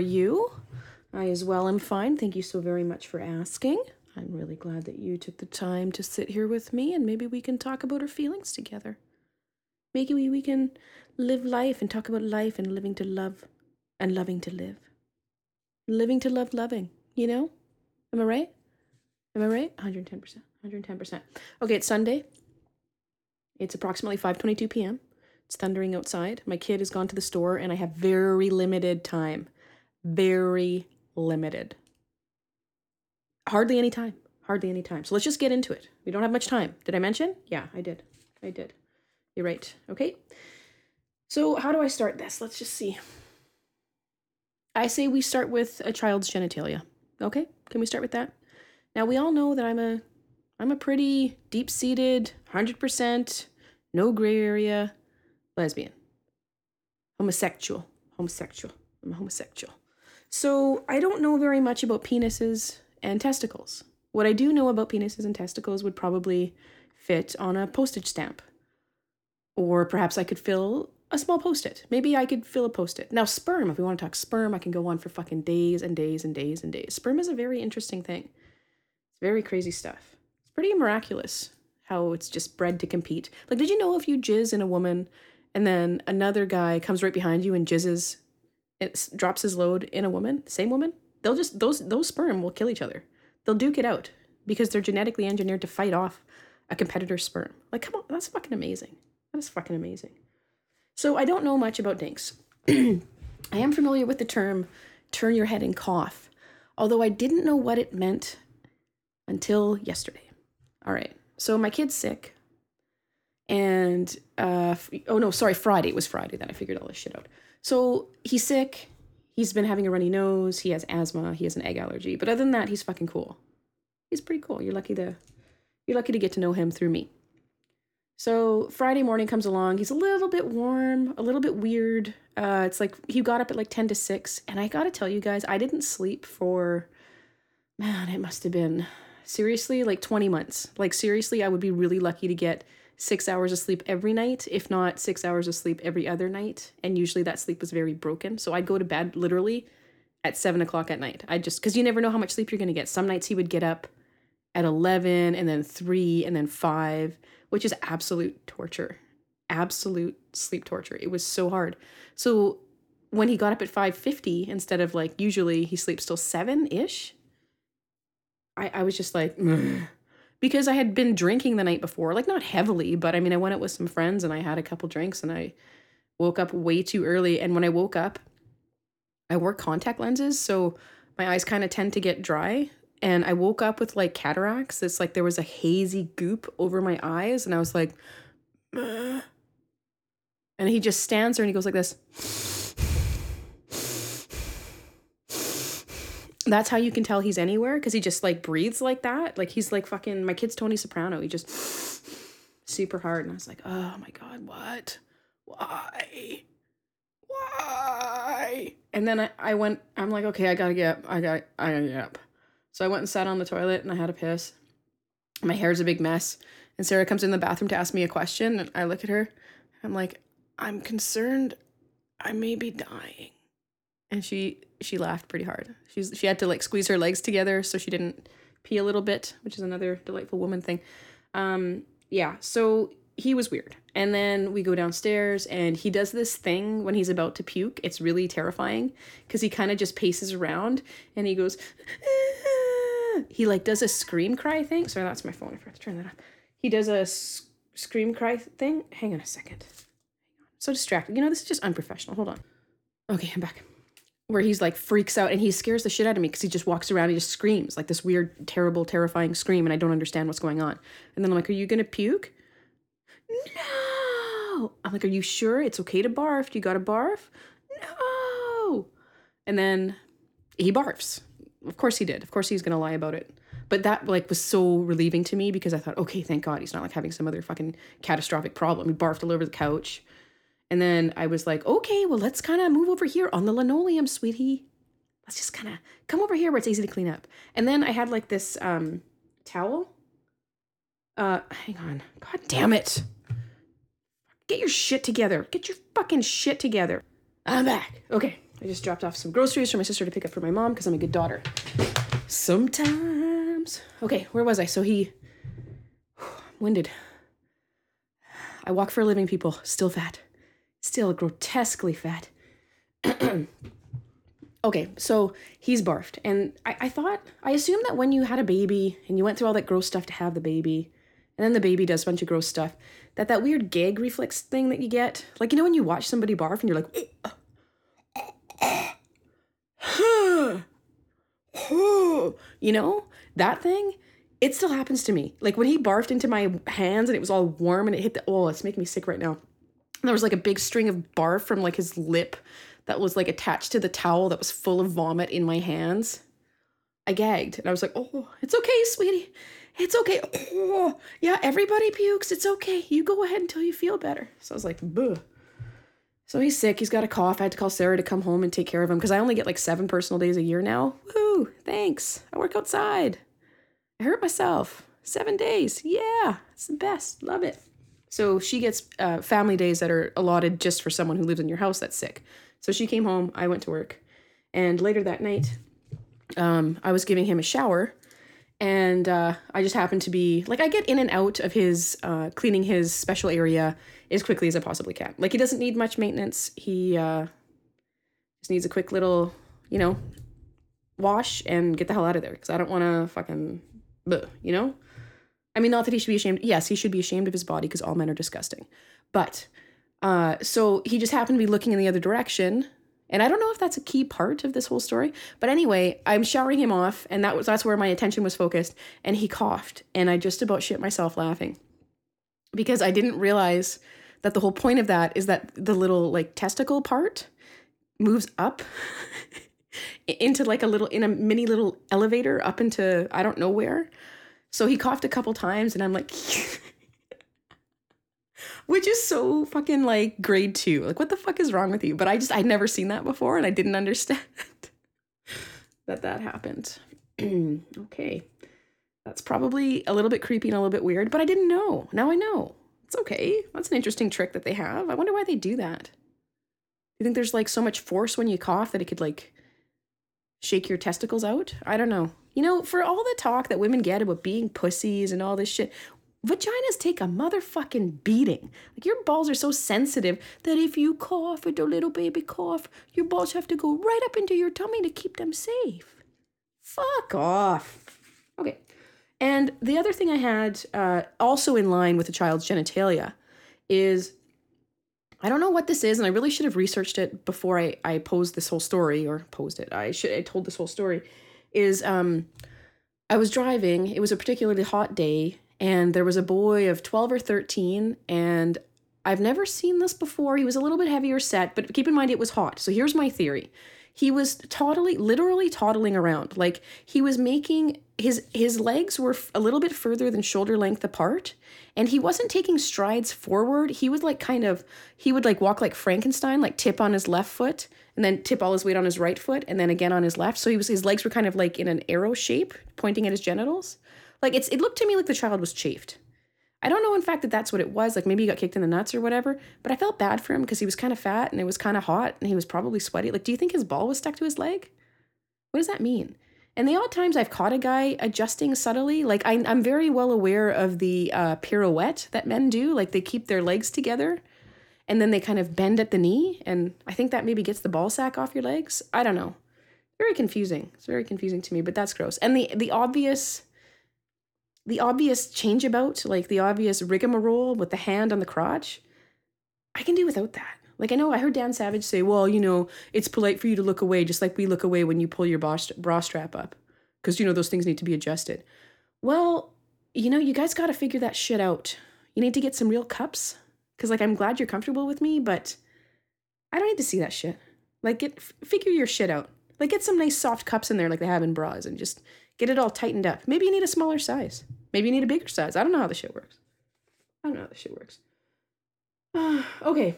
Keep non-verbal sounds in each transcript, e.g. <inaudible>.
you? I as well am fine. Thank you so very much for asking. I'm really glad that you took the time to sit here with me and maybe we can talk about our feelings together. Maybe we, we can live life and talk about life and living to love and loving to live. Living to love loving, you know? Am I right? Am I right? 110%. 110%. Okay, it's Sunday. It's approximately 5:22 p.m. It's thundering outside. My kid has gone to the store and I have very limited time. Very limited. Hardly any time. Hardly any time. So let's just get into it. We don't have much time. Did I mention? Yeah, I did. I did. You're right. Okay. So, how do I start this? Let's just see. I say we start with a child's genitalia. Okay? Can we start with that? Now, we all know that I'm a I'm a pretty deep-seated, 100% no gray area lesbian. Homosexual. Homosexual. I'm a homosexual. So, I don't know very much about penises and testicles. What I do know about penises and testicles would probably fit on a postage stamp. Or perhaps I could fill a small post it. Maybe I could fill a post it. Now, sperm, if we want to talk sperm, I can go on for fucking days and days and days and days. Sperm is a very interesting thing. It's very crazy stuff. It's pretty miraculous how it's just bred to compete. Like, did you know if you jizz in a woman and then another guy comes right behind you and jizzes, it drops his load in a woman, same woman, they'll just, those, those sperm will kill each other. They'll duke it out because they're genetically engineered to fight off a competitor's sperm. Like, come on, that's fucking amazing. That is fucking amazing. So I don't know much about dinks. <clears throat> I am familiar with the term turn your head and cough, although I didn't know what it meant until yesterday. All right. So my kid's sick. And uh oh no, sorry, Friday. It was Friday that I figured all this shit out. So he's sick. He's been having a runny nose. He has asthma. He has an egg allergy. But other than that, he's fucking cool. He's pretty cool. You're lucky to you're lucky to get to know him through me. So Friday morning comes along. He's a little bit warm, a little bit weird. Uh, it's like he got up at like 10 to 6. And I got to tell you guys, I didn't sleep for, man, it must have been seriously like 20 months. Like, seriously, I would be really lucky to get six hours of sleep every night, if not six hours of sleep every other night. And usually that sleep was very broken. So I'd go to bed literally at seven o'clock at night. I just, because you never know how much sleep you're going to get. Some nights he would get up at 11 and then 3 and then 5 which is absolute torture. Absolute sleep torture. It was so hard. So when he got up at 5:50 instead of like usually he sleeps till 7ish, I I was just like because I had been drinking the night before, like not heavily, but I mean I went out with some friends and I had a couple drinks and I woke up way too early and when I woke up I wore contact lenses, so my eyes kind of tend to get dry and I woke up with like cataracts. It's like there was a hazy goop over my eyes, and I was like, and he just stands there and he goes like this. That's how you can tell he's anywhere because he just like breathes like that. Like he's like fucking my kid's Tony Soprano. He just <sniffs> super hard, and I was like, oh my god, what? Why? Why? And then I, I went. I'm like, okay, I gotta get up. I got. I gotta get up. So I went and sat on the toilet and I had a piss. My hair's a big mess. And Sarah comes in the bathroom to ask me a question. And I look at her. I'm like, I'm concerned I may be dying. And she she laughed pretty hard. She's she had to like squeeze her legs together so she didn't pee a little bit, which is another delightful woman thing. Um, yeah, so he was weird. And then we go downstairs and he does this thing when he's about to puke. It's really terrifying because he kind of just paces around and he goes, <laughs> he like does a scream cry thing. Sorry, that's my phone. I forgot to turn that off. He does a scream cry thing. Hang on a second. So distracted. You know, this is just unprofessional. Hold on. Okay, I'm back. Where he's like freaks out and he scares the shit out of me because he just walks around and he just screams like this weird, terrible, terrifying scream, and I don't understand what's going on. And then I'm like, Are you gonna puke? No. I'm like, Are you sure it's okay to barf? Do you gotta barf? No. And then he barfs of course he did. Of course he's gonna lie about it. But that like was so relieving to me because I thought, okay, thank God he's not like having some other fucking catastrophic problem. He barfed all over the couch. And then I was like, okay, well, let's kind of move over here on the linoleum, sweetie. Let's just kind of come over here where it's easy to clean up. And then I had like this um towel. Uh, hang on. God damn it. Get your shit together. Get your fucking shit together. I'm back. Okay. I just dropped off some groceries for my sister to pick up for my mom because I'm a good daughter. Sometimes. Okay, where was I? So he. I'm <sighs> Winded. I walk for a living, people. Still fat. Still grotesquely fat. <clears throat> okay, so he's barfed. And I, I thought, I assumed that when you had a baby and you went through all that gross stuff to have the baby, and then the baby does a bunch of gross stuff, that that weird gag reflex thing that you get, like, you know, when you watch somebody barf and you're like, <gasps> you know, that thing, it still happens to me. Like when he barfed into my hands and it was all warm and it hit the, oh, it's making me sick right now. There was like a big string of barf from like his lip that was like attached to the towel that was full of vomit in my hands. I gagged and I was like, oh, it's okay, sweetie. It's okay. Oh, yeah, everybody pukes. It's okay. You go ahead until you feel better. So I was like, Buh. So he's sick. He's got a cough. I had to call Sarah to come home and take care of him because I only get like seven personal days a year now. Woo! Thanks. I work outside. I hurt myself. Seven days. Yeah, it's the best. Love it. So she gets uh, family days that are allotted just for someone who lives in your house that's sick. So she came home. I went to work, and later that night, um, I was giving him a shower, and uh, I just happened to be like I get in and out of his uh, cleaning his special area as quickly as I possibly can. Like he doesn't need much maintenance. He uh, just needs a quick little, you know, wash and get the hell out of there because I don't want to fucking, bleh, you know. I mean, not that he should be ashamed. Yes, he should be ashamed of his body because all men are disgusting. But uh, so he just happened to be looking in the other direction. And I don't know if that's a key part of this whole story, but anyway, I'm showering him off, and that was that's where my attention was focused. And he coughed, and I just about shit myself laughing because I didn't realize that the whole point of that is that the little like testicle part moves up <laughs> into like a little in a mini little elevator up into I don't know where. So he coughed a couple times and I'm like <laughs> which is so fucking like grade 2. Like what the fuck is wrong with you? But I just I'd never seen that before and I didn't understand <laughs> that that happened. <clears throat> okay. That's probably a little bit creepy and a little bit weird, but I didn't know. Now I know. It's okay. That's an interesting trick that they have. I wonder why they do that. You think there's like so much force when you cough that it could like shake your testicles out? I don't know. You know, for all the talk that women get about being pussies and all this shit, vaginas take a motherfucking beating. Like your balls are so sensitive that if you cough with a little baby cough, your balls have to go right up into your tummy to keep them safe. Fuck off. Okay. And the other thing I had, uh, also in line with a child's genitalia, is I don't know what this is, and I really should have researched it before I, I posed this whole story or posed it. I should I told this whole story. Is um, I was driving. It was a particularly hot day, and there was a boy of twelve or thirteen, and I've never seen this before. He was a little bit heavier set, but keep in mind it was hot. So here's my theory he was toddling literally toddling around like he was making his his legs were a little bit further than shoulder length apart and he wasn't taking strides forward he would like kind of he would like walk like frankenstein like tip on his left foot and then tip all his weight on his right foot and then again on his left so he was his legs were kind of like in an arrow shape pointing at his genitals like it's it looked to me like the child was chafed I don't know, in fact, that that's what it was. Like maybe he got kicked in the nuts or whatever. But I felt bad for him because he was kind of fat and it was kind of hot and he was probably sweaty. Like, do you think his ball was stuck to his leg? What does that mean? And the odd times I've caught a guy adjusting subtly, like I, am very well aware of the uh, pirouette that men do. Like they keep their legs together and then they kind of bend at the knee. And I think that maybe gets the ball sack off your legs. I don't know. Very confusing. It's very confusing to me, but that's gross. And the the obvious the obvious change about, like the obvious rigmarole with the hand on the crotch, I can do without that. Like I know I heard Dan Savage say, "Well, you know, it's polite for you to look away, just like we look away when you pull your bra strap up, because you know those things need to be adjusted." Well, you know, you guys got to figure that shit out. You need to get some real cups, because like I'm glad you're comfortable with me, but I don't need to see that shit. Like, get f- figure your shit out. Like, get some nice soft cups in there, like they have in bras, and just Get it all tightened up. Maybe you need a smaller size. Maybe you need a bigger size. I don't know how this shit works. I don't know how this shit works. Uh, <sighs> okay.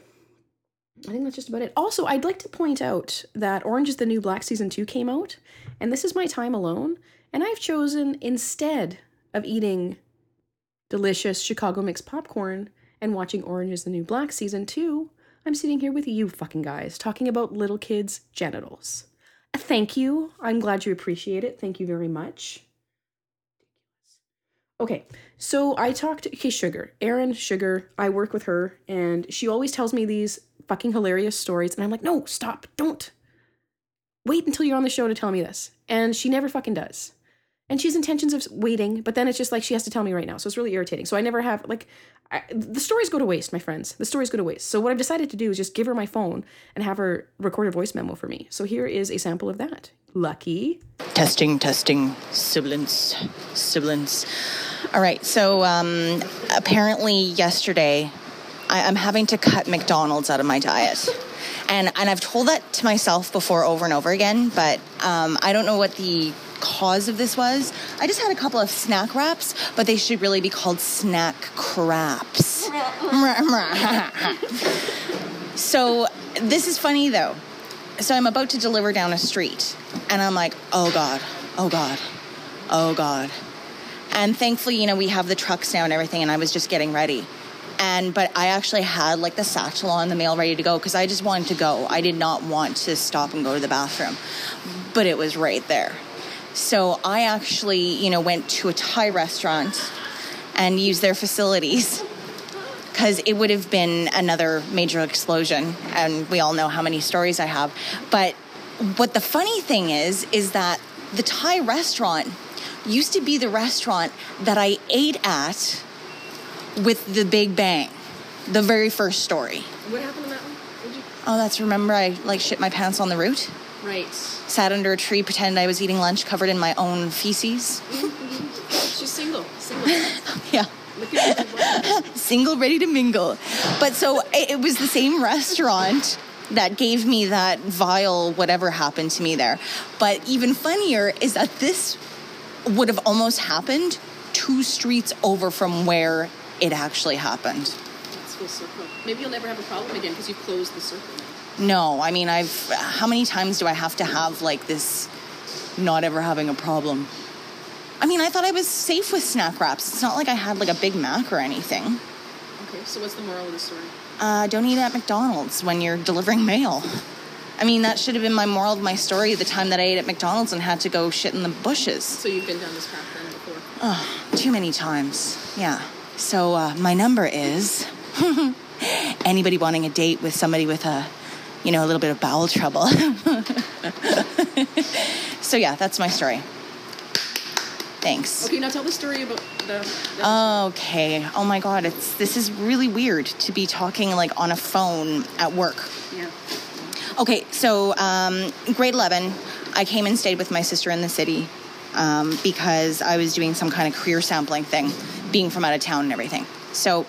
I think that's just about it. Also, I'd like to point out that Orange is the New Black Season 2 came out, and this is my time alone, and I've chosen instead of eating delicious Chicago mixed popcorn and watching Orange is the New Black Season 2, I'm sitting here with you fucking guys talking about little kids' genitals. Thank you. I'm glad you appreciate it. Thank you very much. Okay, so I talked to okay, Sugar, Erin Sugar. I work with her, and she always tells me these fucking hilarious stories, and I'm like, no, stop, don't. Wait until you're on the show to tell me this, and she never fucking does. And she has intentions of waiting, but then it's just like she has to tell me right now, so it's really irritating. So I never have like, I, the stories go to waste, my friends. The stories go to waste. So what I've decided to do is just give her my phone and have her record a voice memo for me. So here is a sample of that. Lucky. Testing, testing, sibilance, sibilance. All right, so um, apparently yesterday I, am having to cut McDonald's out of my diet. And, and I've told that to myself before over and over again, but um, I don't know what the cause of this was. I just had a couple of snack wraps, but they should really be called snack craps. <laughs> so this is funny though. So I'm about to deliver down a street, and I'm like, oh God, oh God, oh God. And thankfully, you know, we have the trucks now and everything, and I was just getting ready. And but I actually had like the satchel on the mail ready to go because I just wanted to go. I did not want to stop and go to the bathroom, but it was right there. So I actually, you know, went to a Thai restaurant and used their facilities because it would have been another major explosion. And we all know how many stories I have. But what the funny thing is, is that the Thai restaurant used to be the restaurant that I ate at with the Big Bang, the very first story. What happened to that one? You... Oh, that's remember I like shit my pants on the route. Right. Sat under a tree, pretended I was eating lunch, covered in my own feces. Mm-hmm. She's single. Single. <laughs> yeah. <laughs> single, ready to mingle. But so it was the same restaurant that gave me that vile whatever happened to me there. But even funnier is that this would have almost happened two streets over from where it actually happened. That's full circle. Maybe you'll never have a problem again because you've closed the circle. No, I mean, I've. How many times do I have to have like this not ever having a problem? I mean, I thought I was safe with snack wraps. It's not like I had like a Big Mac or anything. Okay, so what's the moral of the story? Uh, don't eat at McDonald's when you're delivering mail. I mean, that should have been my moral of my story the time that I ate at McDonald's and had to go shit in the bushes. So you've been down this path then before? Oh, too many times. Yeah. So uh, my number is <laughs> anybody wanting a date with somebody with a, you know, a little bit of bowel trouble. <laughs> so yeah, that's my story. Thanks. Okay, now tell the story about the. the okay. Oh my God, it's this is really weird to be talking like on a phone at work. Yeah. Okay, so um, grade 11, I came and stayed with my sister in the city um, because I was doing some kind of career sampling thing, being from out of town and everything. So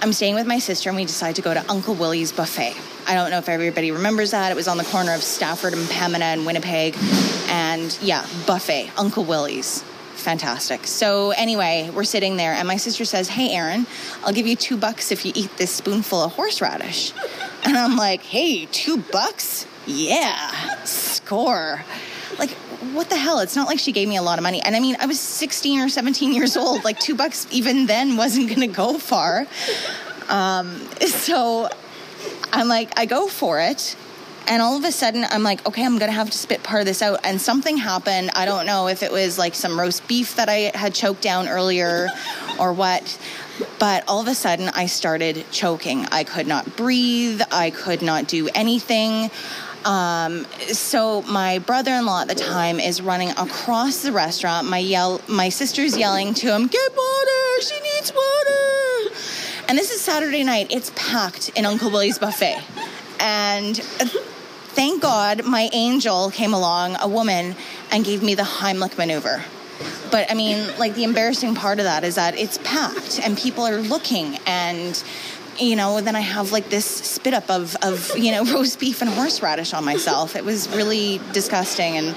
I'm staying with my sister, and we decide to go to Uncle Willie's Buffet. I don't know if everybody remembers that. It was on the corner of Stafford and Pembina and Winnipeg. And yeah, buffet, Uncle Willie's. Fantastic. So, anyway, we're sitting there, and my sister says, Hey, Aaron, I'll give you two bucks if you eat this spoonful of horseradish. <laughs> And I'm like, hey, two bucks? Yeah, score. Like, what the hell? It's not like she gave me a lot of money. And I mean, I was 16 or 17 years old. Like, two bucks even then wasn't going to go far. Um, <laughs> so I'm like, I go for it. And all of a sudden, I'm like, okay, I'm going to have to spit part of this out. And something happened. I don't know if it was like some roast beef that I had choked down earlier or what. But all of a sudden, I started choking. I could not breathe. I could not do anything. Um, so my brother-in-law at the time is running across the restaurant. My yell, my sister's yelling to him, "Get water! She needs water!" And this is Saturday night. It's packed in Uncle Willie's buffet, and thank God my angel came along, a woman, and gave me the Heimlich maneuver. But I mean, like the embarrassing part of that is that it's packed and people are looking and you know, then I have like this spit up of, of, you know, <laughs> roast beef and horseradish on myself. It was really disgusting. And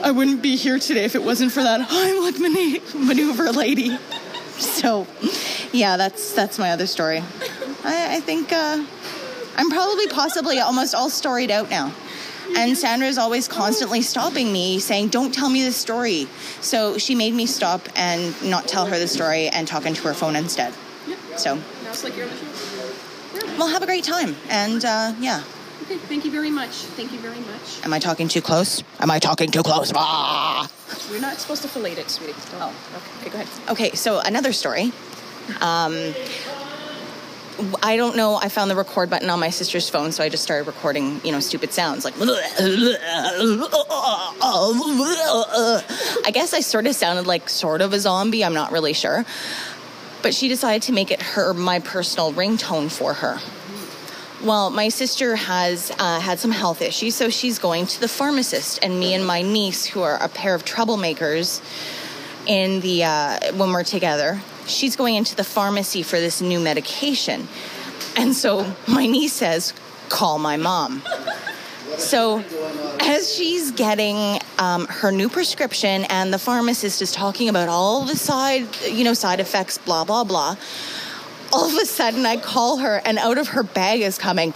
I wouldn't be here today if it wasn't for that Heimlich maneuver lady. So, yeah, that's, that's my other story. I, I think uh, I'm probably possibly almost all storied out now. And Sandra is always constantly stopping me, saying, Don't tell me the story. So she made me stop and not tell her the story and talk into her phone instead. So. Now it's like you're on the show. we'll have a great time. And uh, yeah. Okay, thank you very much. Thank you very much. Am I talking too close? Am I talking too close? Ah! We're not supposed to fillet it, sweetie. Don't. Oh, okay. okay, go ahead. Okay, so another story. Um, I don't know. I found the record button on my sister's phone, so I just started recording, you know, stupid sounds like. I guess I sort of sounded like sort of a zombie. I'm not really sure. But she decided to make it her my personal ringtone for her. Well, my sister has uh, had some health issues, so she's going to the pharmacist, and me and my niece, who are a pair of troublemakers, in the uh, when we're together, she's going into the pharmacy for this new medication, and so my niece says, "Call my mom." So, as she's getting um, her new prescription, and the pharmacist is talking about all the side, you know, side effects, blah blah blah all of a sudden I call her and out of her bag is coming.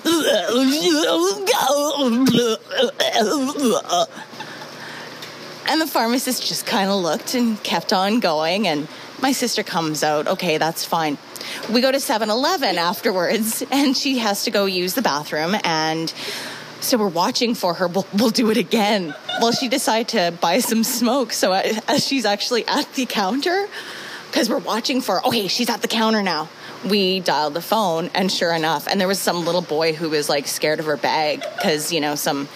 And the pharmacist just kind of looked and kept on going. And my sister comes out. Okay, that's fine. We go to 7 Eleven afterwards, <laughs> and she has to go use the bathroom. And so we're watching for her. We'll, we'll do it again. Well, she decided to buy some smoke. So as she's actually at the counter, because we're watching for, okay, she's at the counter now we dialed the phone and sure enough and there was some little boy who was like scared of her bag because you know some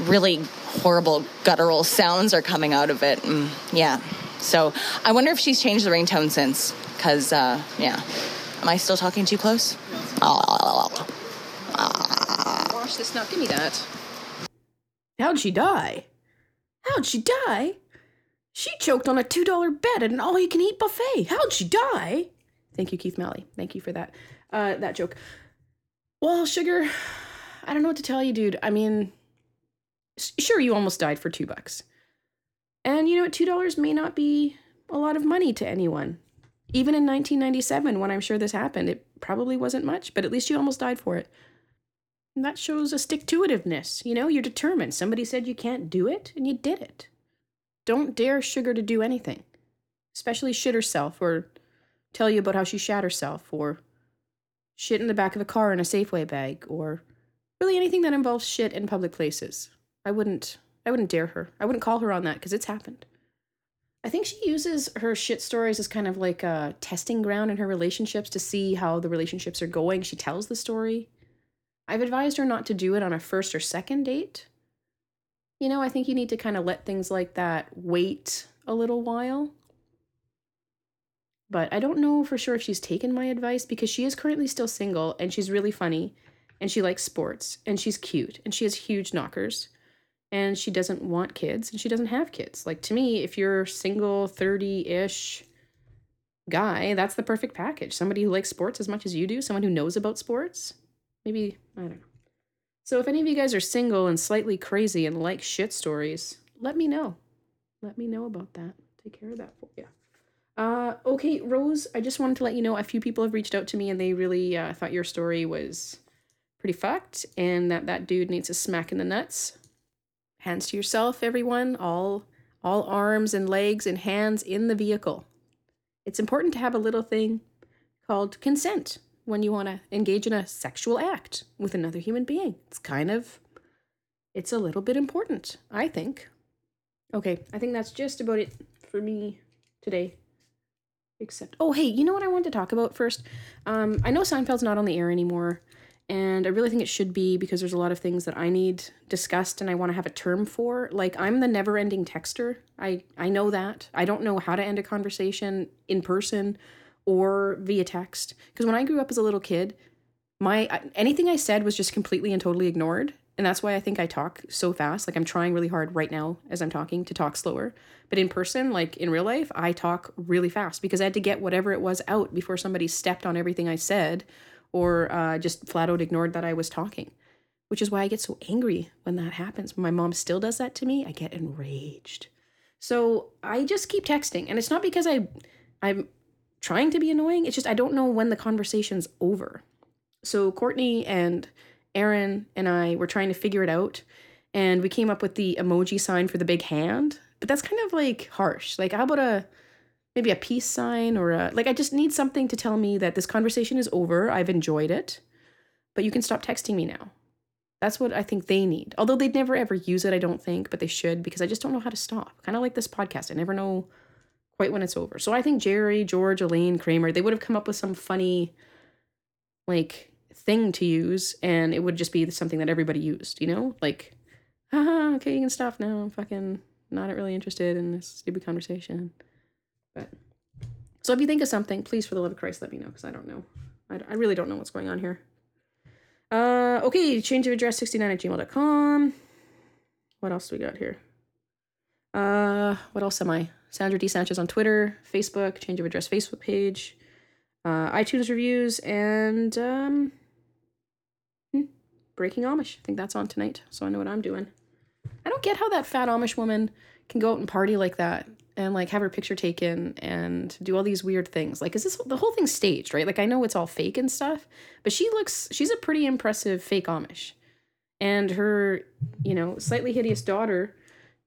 really horrible guttural sounds are coming out of it and yeah so i wonder if she's changed the ringtone since because uh, yeah. Am i still talking too close? Wash this now. Give me that. How'd she die? How'd she die? She choked on a $2 bed at an all-you-can-eat buffet. How'd she die? Thank you, Keith Malley. Thank you for that uh, that joke. Well, sugar, I don't know what to tell you, dude. I mean, sure, you almost died for two bucks, and you know what? Two dollars may not be a lot of money to anyone. Even in 1997, when I'm sure this happened, it probably wasn't much, but at least you almost died for it. And that shows a stick to itiveness. You know, you're determined. Somebody said you can't do it, and you did it. Don't dare Sugar to do anything, especially shit herself or tell you about how she shat herself, or shit in the back of a car in a Safeway bag, or really anything that involves shit in public places. I wouldn't I wouldn't dare her. I wouldn't call her on that because it's happened. I think she uses her shit stories as kind of like a testing ground in her relationships to see how the relationships are going. She tells the story. I've advised her not to do it on a first or second date. You know, I think you need to kind of let things like that wait a little while but I don't know for sure if she's taken my advice because she is currently still single and she's really funny and she likes sports and she's cute and she has huge knockers and she doesn't want kids and she doesn't have kids. Like to me, if you're single 30-ish guy, that's the perfect package. Somebody who likes sports as much as you do, someone who knows about sports. Maybe, I don't know. So if any of you guys are single and slightly crazy and like shit stories, let me know. Let me know about that. Take care of that for you. Uh, okay, Rose, I just wanted to let you know a few people have reached out to me and they really uh, thought your story was pretty fucked and that that dude needs a smack in the nuts. Hands to yourself, everyone. All all arms and legs and hands in the vehicle. It's important to have a little thing called consent when you want to engage in a sexual act with another human being. It's kind of it's a little bit important, I think. Okay, I think that's just about it for me today. Except, oh, hey, you know what I wanted to talk about first? Um, I know Seinfeld's not on the air anymore, and I really think it should be because there's a lot of things that I need discussed and I want to have a term for. Like, I'm the never ending texter. I, I know that. I don't know how to end a conversation in person or via text. Because when I grew up as a little kid, my anything I said was just completely and totally ignored and that's why I think I talk so fast. Like I'm trying really hard right now as I'm talking to talk slower. But in person, like in real life, I talk really fast because I had to get whatever it was out before somebody stepped on everything I said or uh, just flat out ignored that I was talking. Which is why I get so angry when that happens. When my mom still does that to me, I get enraged. So I just keep texting. And it's not because I I'm trying to be annoying. It's just I don't know when the conversation's over. So Courtney and Aaron and I were trying to figure it out, and we came up with the emoji sign for the big hand. But that's kind of like harsh. Like, how about a maybe a peace sign or a like? I just need something to tell me that this conversation is over. I've enjoyed it. but you can stop texting me now. That's what I think they need. Although they'd never ever use it, I don't think, but they should because I just don't know how to stop. Kind of like this podcast. I never know quite when it's over. So I think Jerry, George, Elaine, Kramer, they would have come up with some funny like thing to use and it would just be something that everybody used, you know? Like, haha, okay, you can stop now. I'm fucking not really interested in this stupid conversation. But so if you think of something, please, for the love of Christ, let me know because I don't know. I, I really don't know what's going on here. Uh, okay, change of address 69 at gmail.com. What else do we got here? Uh, what else am I? Sandra D. Sanchez on Twitter, Facebook, change of address Facebook page, uh, iTunes reviews, and um, hmm, Breaking Amish. I think that's on tonight, so I know what I'm doing. I don't get how that fat Amish woman can go out and party like that and like have her picture taken and do all these weird things. Like, is this the whole thing staged, right? Like, I know it's all fake and stuff, but she looks, she's a pretty impressive fake Amish. And her, you know, slightly hideous daughter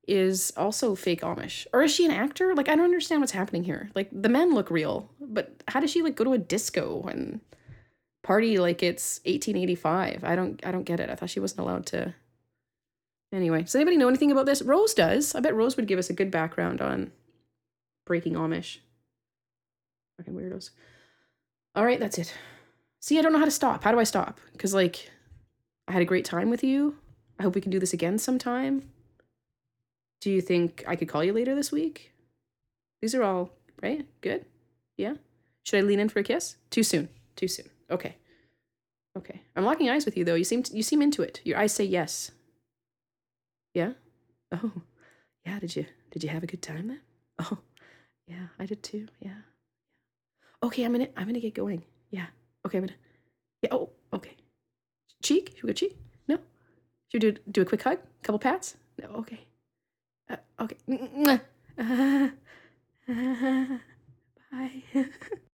is also fake Amish. Or is she an actor? Like, I don't understand what's happening here. Like, the men look real, but how does she like go to a disco and party like it's 1885? I don't, I don't get it. I thought she wasn't allowed to. Anyway, does anybody know anything about this? Rose does. I bet Rose would give us a good background on breaking Amish. Fucking weirdos. All right, that's it. See, I don't know how to stop. How do I stop? Because, like, I had a great time with you. I hope we can do this again sometime. Do you think I could call you later this week? These are all, right? Good? Yeah? Should I lean in for a kiss? Too soon. Too soon. Okay. Okay. I'm locking eyes with you though. You seem you seem into it. Your eyes say yes. Yeah? Oh. Yeah, did you did you have a good time then? Oh. Yeah, I did too. Yeah. Okay, I'm gonna I'm gonna get going. Yeah. Okay, I'm gonna Yeah, oh, okay. Cheek? Should we go cheek? No? Should we do do a quick hug? Couple pats? No, okay. Uh, okay. Uh, <laughs> bye. <laughs>